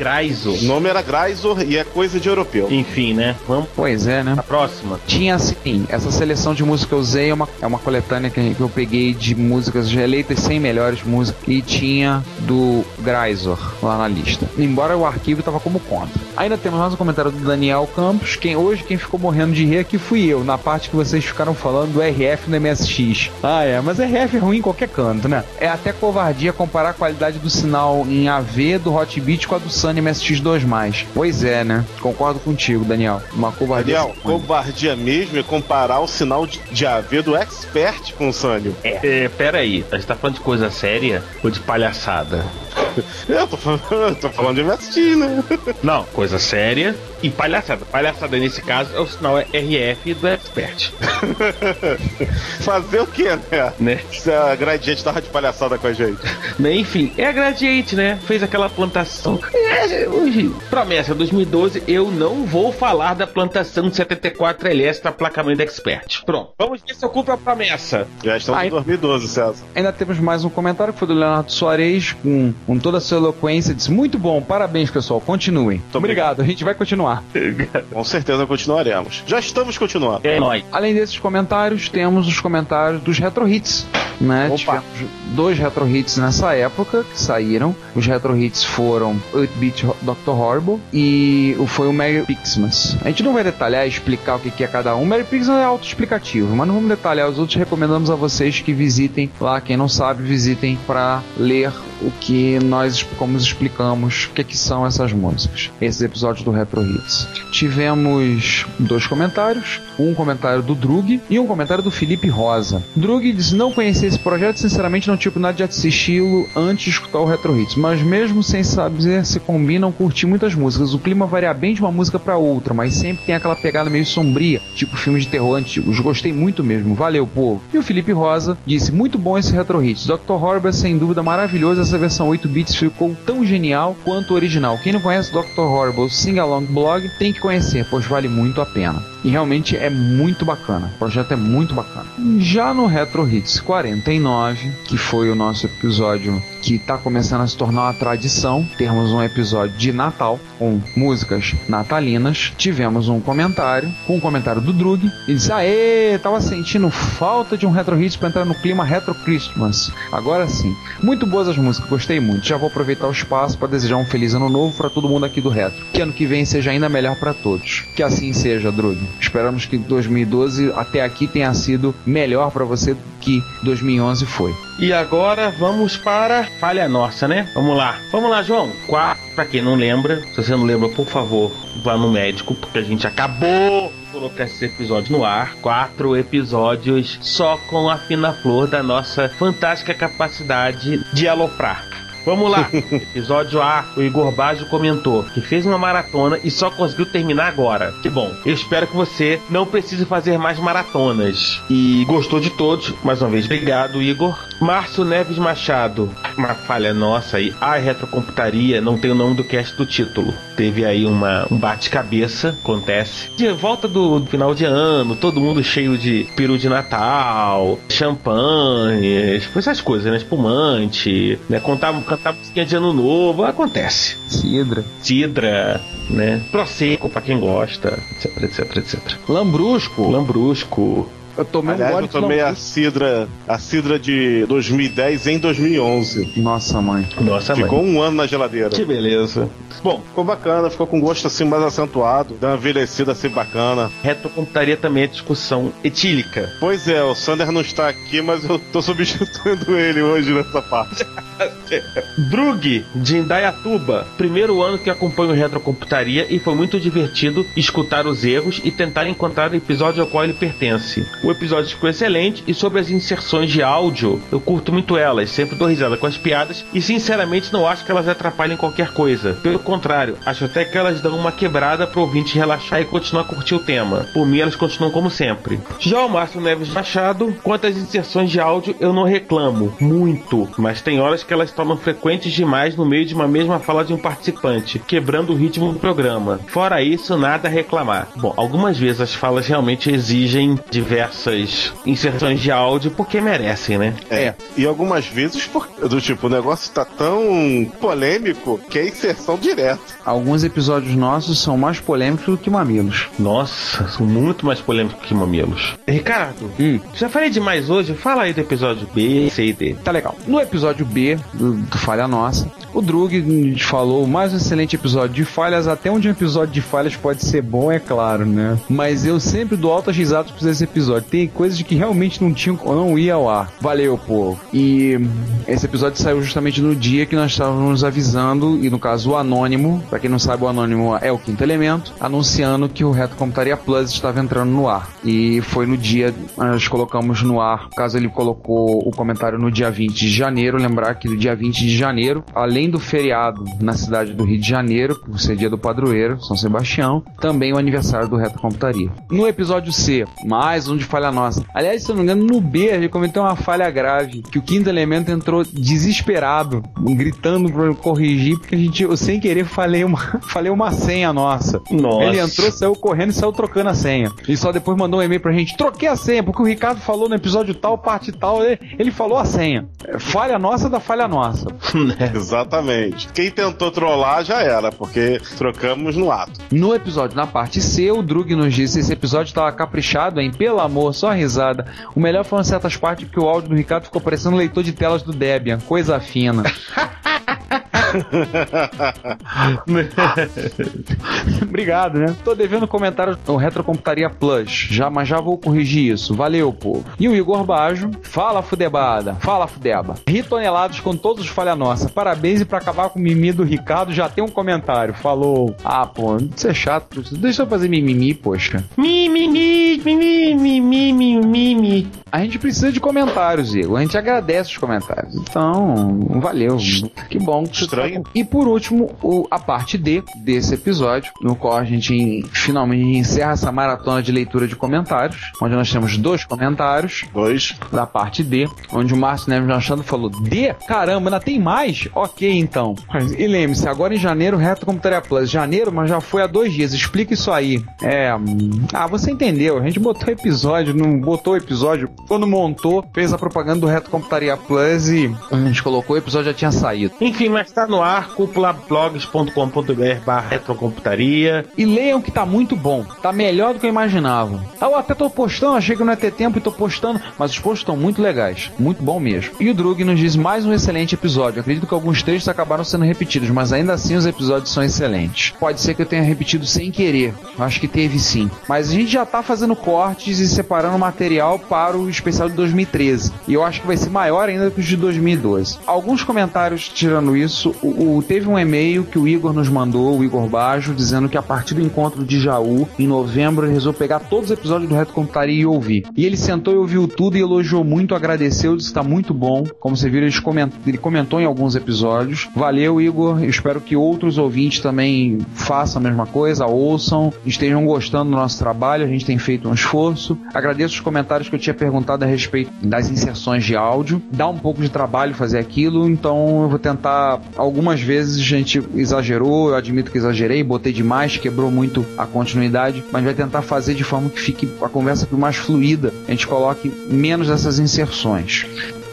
Graizor.
O nome era Graizor e é coisa de europeu.
Enfim, né? Vamos
Pois é, né?
pra próxima.
Tinha sim, essa seleção de música que eu usei é uma, é uma coletânea que, que eu peguei de músicas já eleitas 100 melhores músicas e tinha do Graizor lá na lista. Embora o arquivo tava como contra. Ainda temos mais um comentário do Daniel Campos. Quem hoje quem ficou morrendo de rir aqui fui eu, na parte que vocês ficaram falando do RF no MSX. Ah, é, mas RF é ruim em qualquer canto, né? É até covardia comparar a qualidade do sinal em AV do Hotbit com a do Sunny MSX2+. Pois é, né? Concordo contigo, Daniel. Uma covardia.
Daniel, covardia mesmo é comparar o sinal de, de AV do Expert com o Sânio.
É, pera aí. A gente tá falando de coisa séria ou de palhaçada? [laughs]
Eu tô falando, eu tô falando de MSX, né?
Não, coisa séria e palhaçada. Palhaçada nesse caso é o sinal RF do Expert. [laughs]
Fazer o quê, né?
Né?
Se a Gradiente tava de palhaçada com a gente.
Né, Enfim, é a Gradiente, né? Fez aquela plantação. É, hoje, promessa 2012, eu não vou falar da plantação de 74LS da placa-mãe da Expert. Pronto. Vamos ver se eu cumpro a promessa.
Já estamos
Ai.
em 2012, César.
Ainda temos mais um comentário que foi do Leonardo Soares, com, com toda a sua eloquência. Disse: Muito bom, parabéns, pessoal. Continuem. obrigado, a gente vai continuar. [laughs]
Com certeza continuaremos. Já estamos continuando.
É nóis.
Além desses comentários, temos os comentários dos retro hits. Né?
Opa.
Tivemos dois retro hits nessa época que saíram. Os retro hits foram 8-Bit Dr. Horrible e foi o Merry Pixmas. A gente não vai detalhar e explicar o que é cada um. Merry Pixmas é autoexplicativo, mas não vamos detalhar os outros. Recomendamos a vocês que visitem lá. Quem não sabe, visitem para ler o que nós como explicamos o que, que são essas músicas. Esses episódios do Retro Hits. Tivemos dois comentários, um comentário do Drug e um comentário do Felipe Rosa. Drug disse não conhecer esse projeto, sinceramente não tive oportunidade de assisti-lo antes de escutar o Retro Hits, mas mesmo sem saber se combinam, curti muitas músicas. O clima varia bem de uma música para outra, mas sempre tem aquela pegada meio sombria, tipo filmes de terror antigos. Gostei muito mesmo. Valeu, povo. E o Felipe Rosa disse muito bom esse Retro Hits. Dr. Horrible é sem dúvida maravilhoso. Essa versão 8 bits ficou tão genial quanto o original. Quem não conhece Dr. Horrible Sing Along Blog tem que conhecer, pois vale muito a pena. E realmente é muito bacana. O projeto é muito bacana. Já no Retro Hits 49, que foi o nosso episódio que está começando a se tornar uma tradição, termos um episódio de Natal com músicas natalinas. Tivemos um comentário, com um comentário do Drug. Ele disse: Aê, tava sentindo falta de um Retro Hits para entrar no clima Retro Christmas. Agora sim. Muito boas as músicas, gostei muito. Já vou aproveitar o espaço para desejar um feliz ano novo para todo mundo aqui do Retro. Que ano que vem seja ainda melhor para todos. Que assim seja, Drug. Esperamos que 2012 até aqui tenha sido melhor para você que 2011 foi.
E agora vamos para falha nossa, né? Vamos lá. Vamos lá, João. Quatro, pra quem não lembra, se você não lembra, por favor, vá no médico, porque a gente acabou colocar esse episódio no ar. Quatro episódios só com a fina flor da nossa fantástica capacidade de aloprar. Vamos lá. Episódio A, o Igor Baggio comentou que fez uma maratona e só conseguiu terminar agora. Que bom. Eu espero que você não precise fazer mais maratonas. E gostou de todos. Mais uma vez, obrigado, Igor. Márcio Neves Machado, uma falha nossa aí. A retrocomputaria não tem o nome do cast do título. Teve aí uma, um bate-cabeça, acontece. De volta do final de ano, todo mundo cheio de peru de Natal, champanhe, essas coisas, né? Espumante, né? Contar, cantar musiquinha de ano novo, acontece.
Cidra.
Cidra, né? Prosecco pra quem gosta, etc, etc, etc.
Lambrusco.
Lambrusco.
Eu tomei
Aliás,
um
eu
gole de
tomei a cidra, a cidra de 2010 em 2011.
Nossa, mãe.
Nossa,
Ficou
mãe.
um ano na geladeira.
Que beleza. Bom,
Ficou bacana, ficou com gosto assim mais acentuado, deu uma envelhecida assim bacana.
retrocomputaria também é discussão etílica.
Pois é, o Sander não está aqui, mas eu tô substituindo [laughs] ele hoje nessa parte. [laughs]
Drug, de Indaiatuba. Primeiro ano que acompanho Retrocomputaria e foi muito divertido escutar os erros e tentar encontrar o episódio ao qual ele pertence. O episódio ficou excelente e sobre as inserções de áudio, eu curto muito elas, sempre dou risada com as piadas e sinceramente não acho que elas atrapalhem qualquer coisa. Pelo contrário, acho até que elas dão uma quebrada pro ouvinte relaxar e continuar a curtir o tema. Por mim, elas continuam como sempre. Já o Márcio Neves Machado, quanto às inserções de áudio, eu não reclamo. Muito. Mas tem horas que elas tornam frequentes demais no meio de uma mesma fala de um participante, quebrando o ritmo do programa. Fora isso, nada a reclamar. Bom, algumas vezes as falas realmente exigem diversas inserções de áudio porque merecem, né?
É. E algumas vezes, por- do tipo, o negócio tá tão polêmico que é inserção direta.
Alguns episódios nossos são mais polêmicos do que mamilos.
Nossa, são muito mais polêmicos que mamilos. Ricardo,
Hum.
já falei demais hoje? Fala aí do episódio B, C e D.
Tá legal. No episódio B do, do Falha Nossa, o Drug nos falou mais um excelente episódio de falhas, até onde um episódio de falhas pode ser bom, é claro, né? Mas eu sempre dou altas risadas pra esse episódio. Tem coisas que realmente não tinham não ia ao ar. Valeu, povo. E esse episódio saiu justamente no dia que nós estávamos avisando, e no caso o Anônimo, pra quem não sabe, o Anônimo é o quinto elemento, anunciando que o Reto Computaria Plus estava entrando no ar. E foi no dia, nós colocamos no ar, caso ele colocou o comentário no dia 20 de janeiro, lembrar que no dia 20 de janeiro, além do feriado na cidade do Rio de Janeiro, por ser dia do padroeiro, São Sebastião, também o aniversário do Reto Computaria. No episódio C, mais um de falha nossa. Aliás, se eu não me engano, no B a gente cometeu uma falha grave, que o quinto elemento entrou desesperado, gritando pra eu corrigir, porque a gente, eu sem querer falei uma, [laughs] falei uma senha nossa.
Nossa.
Ele entrou, saiu correndo e saiu trocando a senha. E só depois mandou um e-mail pra gente: troquei a senha, porque o Ricardo falou no episódio tal, parte tal, ele, ele falou a senha. É, Falha nossa da falha nossa. [laughs]
Exatamente. Quem tentou trollar já era, porque trocamos no ato.
No episódio, na parte C, o Drug nos disse: esse episódio tava caprichado, hein? Pelo amor, só risada. O melhor foram certas partes que o áudio do Ricardo ficou parecendo leitor de telas do Debian. Coisa fina. [laughs] [laughs] Obrigado, né? Tô devendo comentário no Retrocomputaria Plus, já, mas já vou corrigir isso. Valeu, povo. E o Igor Bajo, fala fudebada, fala fudeba. Ri tonelados com todos os falha nossa. Parabéns e pra acabar com o mimimi do Ricardo já tem um comentário. Falou. Ah, pô, isso é chato. Deixa eu fazer mimimi, poxa.
Mimimi, mimimi, mimimi, mimimi.
A gente precisa de comentários, Igor. A gente agradece os comentários. Então, valeu. Que bom. que você
Estranho.
com- E por último, o- a parte D desse episódio, no qual a gente em- finalmente encerra essa maratona de leitura de comentários, onde nós temos dois comentários
Dois.
da parte D, onde o Márcio Neves Machado falou: D? Caramba, ainda tem mais? Ok, então. E lembre-se, agora em janeiro, reto Computaria Plus. Janeiro, mas já foi há dois dias. Explica isso aí. É. Ah, você entendeu. A gente botou o episódio, não botou o episódio. Quando montou, fez a propaganda do Reto Computaria Plus e a gente colocou o episódio já tinha saído.
Enfim, mas tá no ar, cúpulablogs.com.br barra retrocomputaria.
E leiam que tá muito bom. Tá melhor do que eu imaginava. Ah, Eu até tô postando, achei que não ia ter tempo e tô postando, mas os posts estão muito legais. Muito bom mesmo. E o Drug nos diz mais um excelente episódio. Acredito que alguns trechos acabaram sendo repetidos, mas ainda assim os episódios são excelentes. Pode ser que eu tenha repetido sem querer. Acho que teve sim. Mas a gente já tá fazendo cortes e separando material para o especial de 2013. E eu acho que vai ser maior ainda que os de 2012. Alguns comentários tirando isso, o, o- teve um e-mail que o Igor nos mandou, o Igor Bajo, dizendo que a partir do encontro de Jaú, em novembro, ele resolveu pegar todos os episódios do Reto Computaria e ouvir. E ele sentou e ouviu tudo e elogiou muito, agradeceu, disse que tá muito bom. Como você viu, ele comentou, em alguns episódios. Valeu, Igor. Espero que outros ouvintes também façam a mesma coisa, ouçam, estejam gostando do nosso trabalho. A gente tem feito um esforço. Agradeço os comentários que eu tinha perguntado a respeito das inserções de áudio. Dá um pouco de trabalho fazer aquilo, então eu vou tentar. Algumas vezes a gente exagerou, eu admito que exagerei, botei demais, quebrou muito a continuidade, mas vai tentar fazer de forma que fique a conversa mais fluida, a gente coloque menos dessas inserções.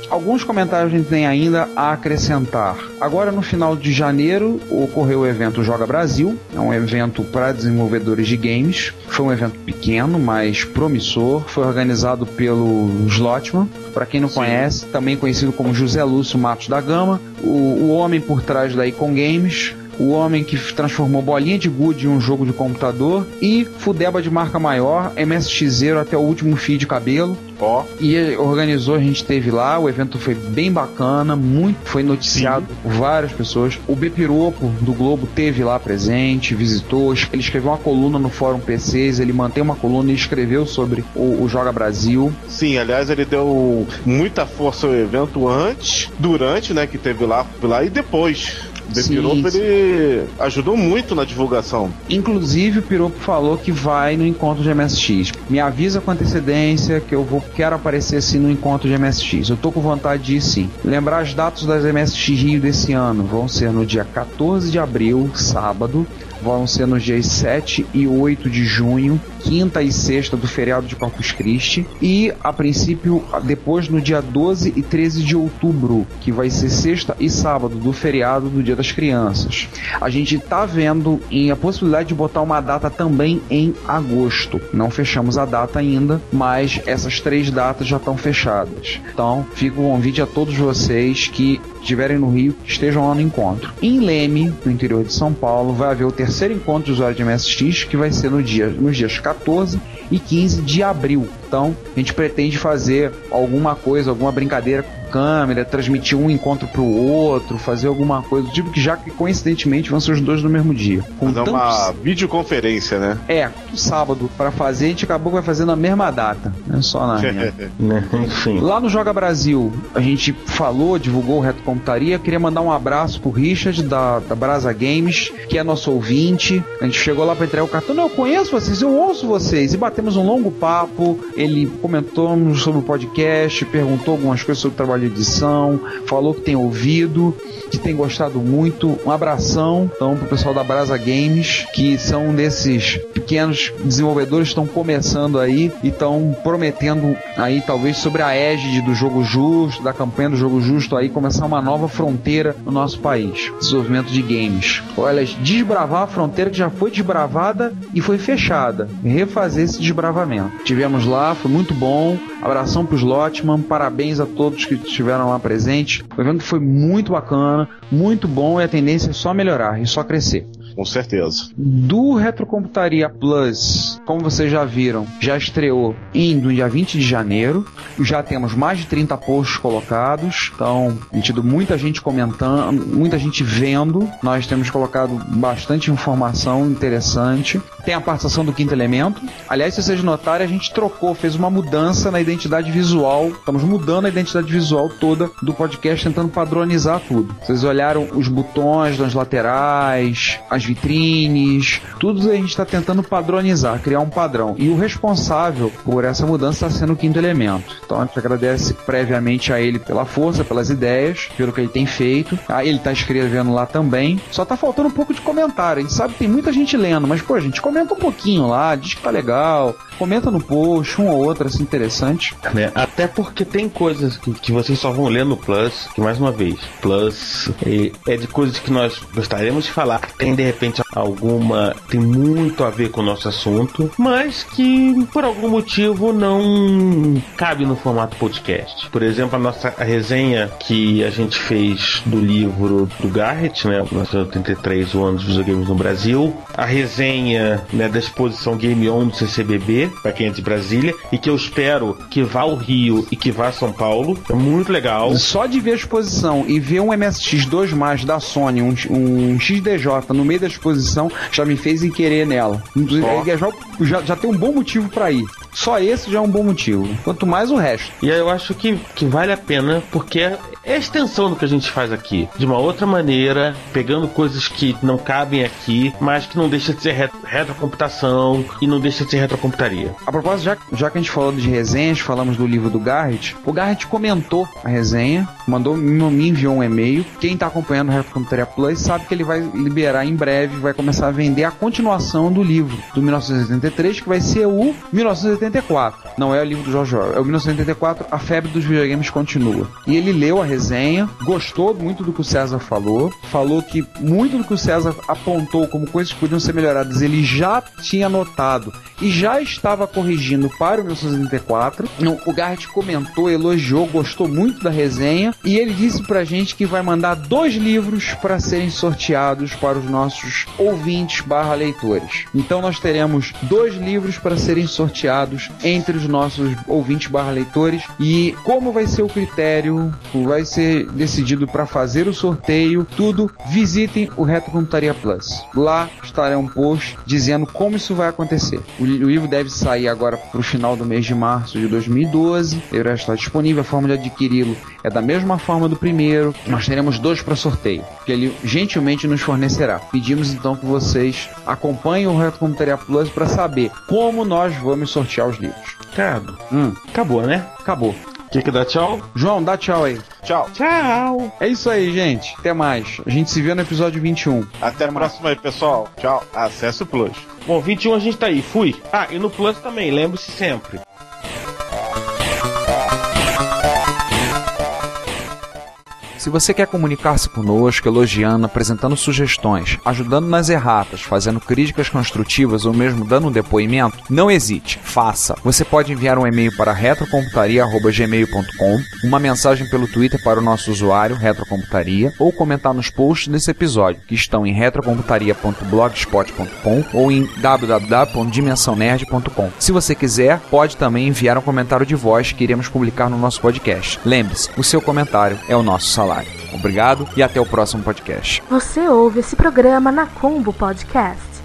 Alguns comentários a gente tem ainda a acrescentar. Agora, no final de janeiro, ocorreu o evento Joga Brasil, é um evento para desenvolvedores de games. Foi um evento pequeno, mas promissor. Foi organizado pelo Slotman. Para quem não Sim. conhece, também conhecido como José Lúcio Matos da Gama, o, o homem por trás da Icon Games, o homem que transformou bolinha de gude em um jogo de computador e Fudeba de marca maior, MSX0 até o último fio de cabelo. Ó. E organizou, a gente teve lá, o evento foi bem bacana, muito foi noticiado Sim. por várias pessoas. O Bepiropo do Globo teve lá presente, visitou, ele escreveu uma coluna no Fórum PCs, ele mantém uma coluna e escreveu sobre o, o Joga Brasil.
Sim, aliás, ele deu muita força ao evento antes, durante, né, que teve lá, lá e depois. The sim, Piropo sim. ele ajudou muito na divulgação.
Inclusive o Piropo falou que vai no encontro de MSX. Me avisa com antecedência que eu vou quero aparecer assim no encontro de MSX. Eu tô com vontade de ir sim. Lembrar as datas das MSX Rio desse ano vão ser no dia 14 de abril, sábado, vão ser nos dias 7 e 8 de junho, quinta e sexta do feriado de Corpus Christi, e a princípio depois no dia 12 e 13 de outubro, que vai ser sexta e sábado do feriado do Dia das Crianças. A gente está vendo em a possibilidade de botar uma data também em agosto. Não fechamos a data ainda, mas essas três datas já estão fechadas. Então, fica o convite a todos vocês que estiverem no Rio, estejam lá no encontro. Em Leme, no interior de São Paulo, vai haver o terceiro encontro de usuário de MSX, que vai ser no dia, nos dias 14 e 15 de abril. Então, a gente pretende fazer alguma coisa, alguma brincadeira com câmera, transmitir um encontro pro outro, fazer alguma coisa do tipo que já que coincidentemente vão ser os dois no mesmo dia.
Com fazer tantos... uma videoconferência, né?
É, sábado para fazer, a gente acabou vai fazer na mesma data, né? Só na minha. [laughs] Enfim. Lá no Joga Brasil, a gente falou, divulgou o Reto Computaria, queria mandar um abraço pro Richard da, da Brasa Games, que é nosso ouvinte. A gente chegou lá para entregar o cartão, não, eu conheço vocês, eu ouço vocês e batemos um longo papo. Ele comentou sobre o podcast, perguntou algumas coisas sobre o trabalho de edição, falou que tem ouvido, que tem gostado muito. Um abração então pro pessoal da Brasa Games, que são desses pequenos desenvolvedores que estão começando aí e estão prometendo aí talvez sobre a égide do jogo justo, da campanha do jogo justo aí começar uma nova fronteira no nosso país, desenvolvimento de games. Olha, desbravar a fronteira que já foi desbravada e foi fechada, refazer esse desbravamento. Tivemos lá, foi muito bom. Abração pros Lotman, parabéns a todos que estiveram lá presentes. O evento foi muito bacana, muito bom e a tendência é só melhorar e só crescer
com certeza.
Do Retrocomputaria Plus, como vocês já viram, já estreou indo dia 20 de janeiro. Já temos mais de 30 posts colocados. Então, tem tido muita gente comentando, muita gente vendo. Nós temos colocado bastante informação interessante. Tem a participação do quinto elemento. Aliás, se vocês notarem, a gente trocou, fez uma mudança na identidade visual. Estamos mudando a identidade visual toda do podcast, tentando padronizar tudo. Vocês olharam os botões nas laterais, as vitrines, tudo a gente está tentando padronizar, criar um padrão. E o responsável por essa mudança está sendo o quinto elemento. Então a gente agradece previamente a ele pela força, pelas ideias, pelo que ele tem feito. Ah, ele está escrevendo lá também. Só está faltando um pouco de comentário. A gente sabe que tem muita gente lendo, mas pô, gente comenta um pouquinho lá, diz que tá legal, comenta no post, um ou outro assim interessante.
É, até porque tem coisas que, que, vocês só vão ler no Plus, que mais uma vez, Plus é, é de coisas que nós gostaríamos de falar. Tem de repente alguma tem muito a ver com o nosso assunto, mas que por algum motivo não cabe no formato podcast. Por exemplo, a nossa resenha que a gente fez do livro do Garrett, né, 1983 o ano dos videogames no Brasil, a resenha né, da exposição Game On do CCBB, para quem é de Brasília, e que eu espero que vá ao Rio e que vá a São Paulo. É muito legal.
Só de ver a exposição e ver um MSX2 mais da Sony, um, um XDJ no meio da exposição, já me fez em querer nela. Inclusive, já, já tem um bom motivo para ir. Só esse já é um bom motivo. Quanto mais o resto.
E aí eu acho que, que vale a pena, porque é a extensão do que a gente faz aqui. De uma outra maneira, pegando coisas que não cabem aqui, mas que não deixa de ser retro, retrocomputação e não deixa de ser retrocomputaria.
A propósito, já, já que a gente falou de resenhas, falamos do livro do Garrett, o Garrett comentou a resenha, mandou, me enviou um e-mail. Quem tá acompanhando o Retrocomputaria Plus sabe que ele vai liberar em breve, vai começar a vender a continuação do livro do 1983, que vai ser o 1984. Não é o livro do Orwell, é o 1984, A Febre dos Videogames Continua. E ele leu a resenha, gostou muito do que o César falou, falou que muito do que o César apontou como coisas que podiam ser melhoradas, ele já tinha notado e já estava corrigindo para o 1984. O Garrett comentou, elogiou, gostou muito da resenha e ele disse pra gente que vai mandar dois livros para serem sorteados para os nossos ouvintes barra leitores. Então nós teremos dois livros para serem sorteados entre os nossos ouvintes barra leitores e como vai ser o critério, vai ser decidido para fazer o sorteio, tudo, visitem o Reto Computaria Plus. Lá estará um post dizendo como isso vai acontecer. O, livro deve sair agora para o final do mês de março de 2012. Ele já está disponível. A forma de adquiri-lo é da mesma forma do primeiro. Nós teremos dois para sorteio, que ele gentilmente nos fornecerá. Pedimos então que vocês acompanhem o Reto Computaria Plus para saber como nós vamos sortear os livros.
Ricardo,
Hum,
acabou, né?
acabou.
Quer que dá tchau?
João, dá tchau aí.
Tchau.
Tchau!
É isso aí, gente. Até mais. A gente se vê no episódio 21.
Até a próxima aí, pessoal. Tchau. Acesse o Plus.
Bom, 21 a gente tá aí, fui. Ah, e no Plus também, lembre-se sempre.
Se você quer comunicar-se conosco, elogiando, apresentando sugestões, ajudando nas erratas, fazendo críticas construtivas ou mesmo dando um depoimento, não hesite, faça. Você pode enviar um e-mail para retrocomputaria.gmail.com, uma mensagem pelo Twitter para o nosso usuário, Retrocomputaria, ou comentar nos posts desse episódio, que estão em retrocomputaria.blogspot.com ou em www.dimensãonerd.com. Se você quiser, pode também enviar um comentário de voz que iremos publicar no nosso podcast. Lembre-se, o seu comentário é o nosso salário. Obrigado e até o próximo podcast.
Você ouve esse programa na Combo Podcast.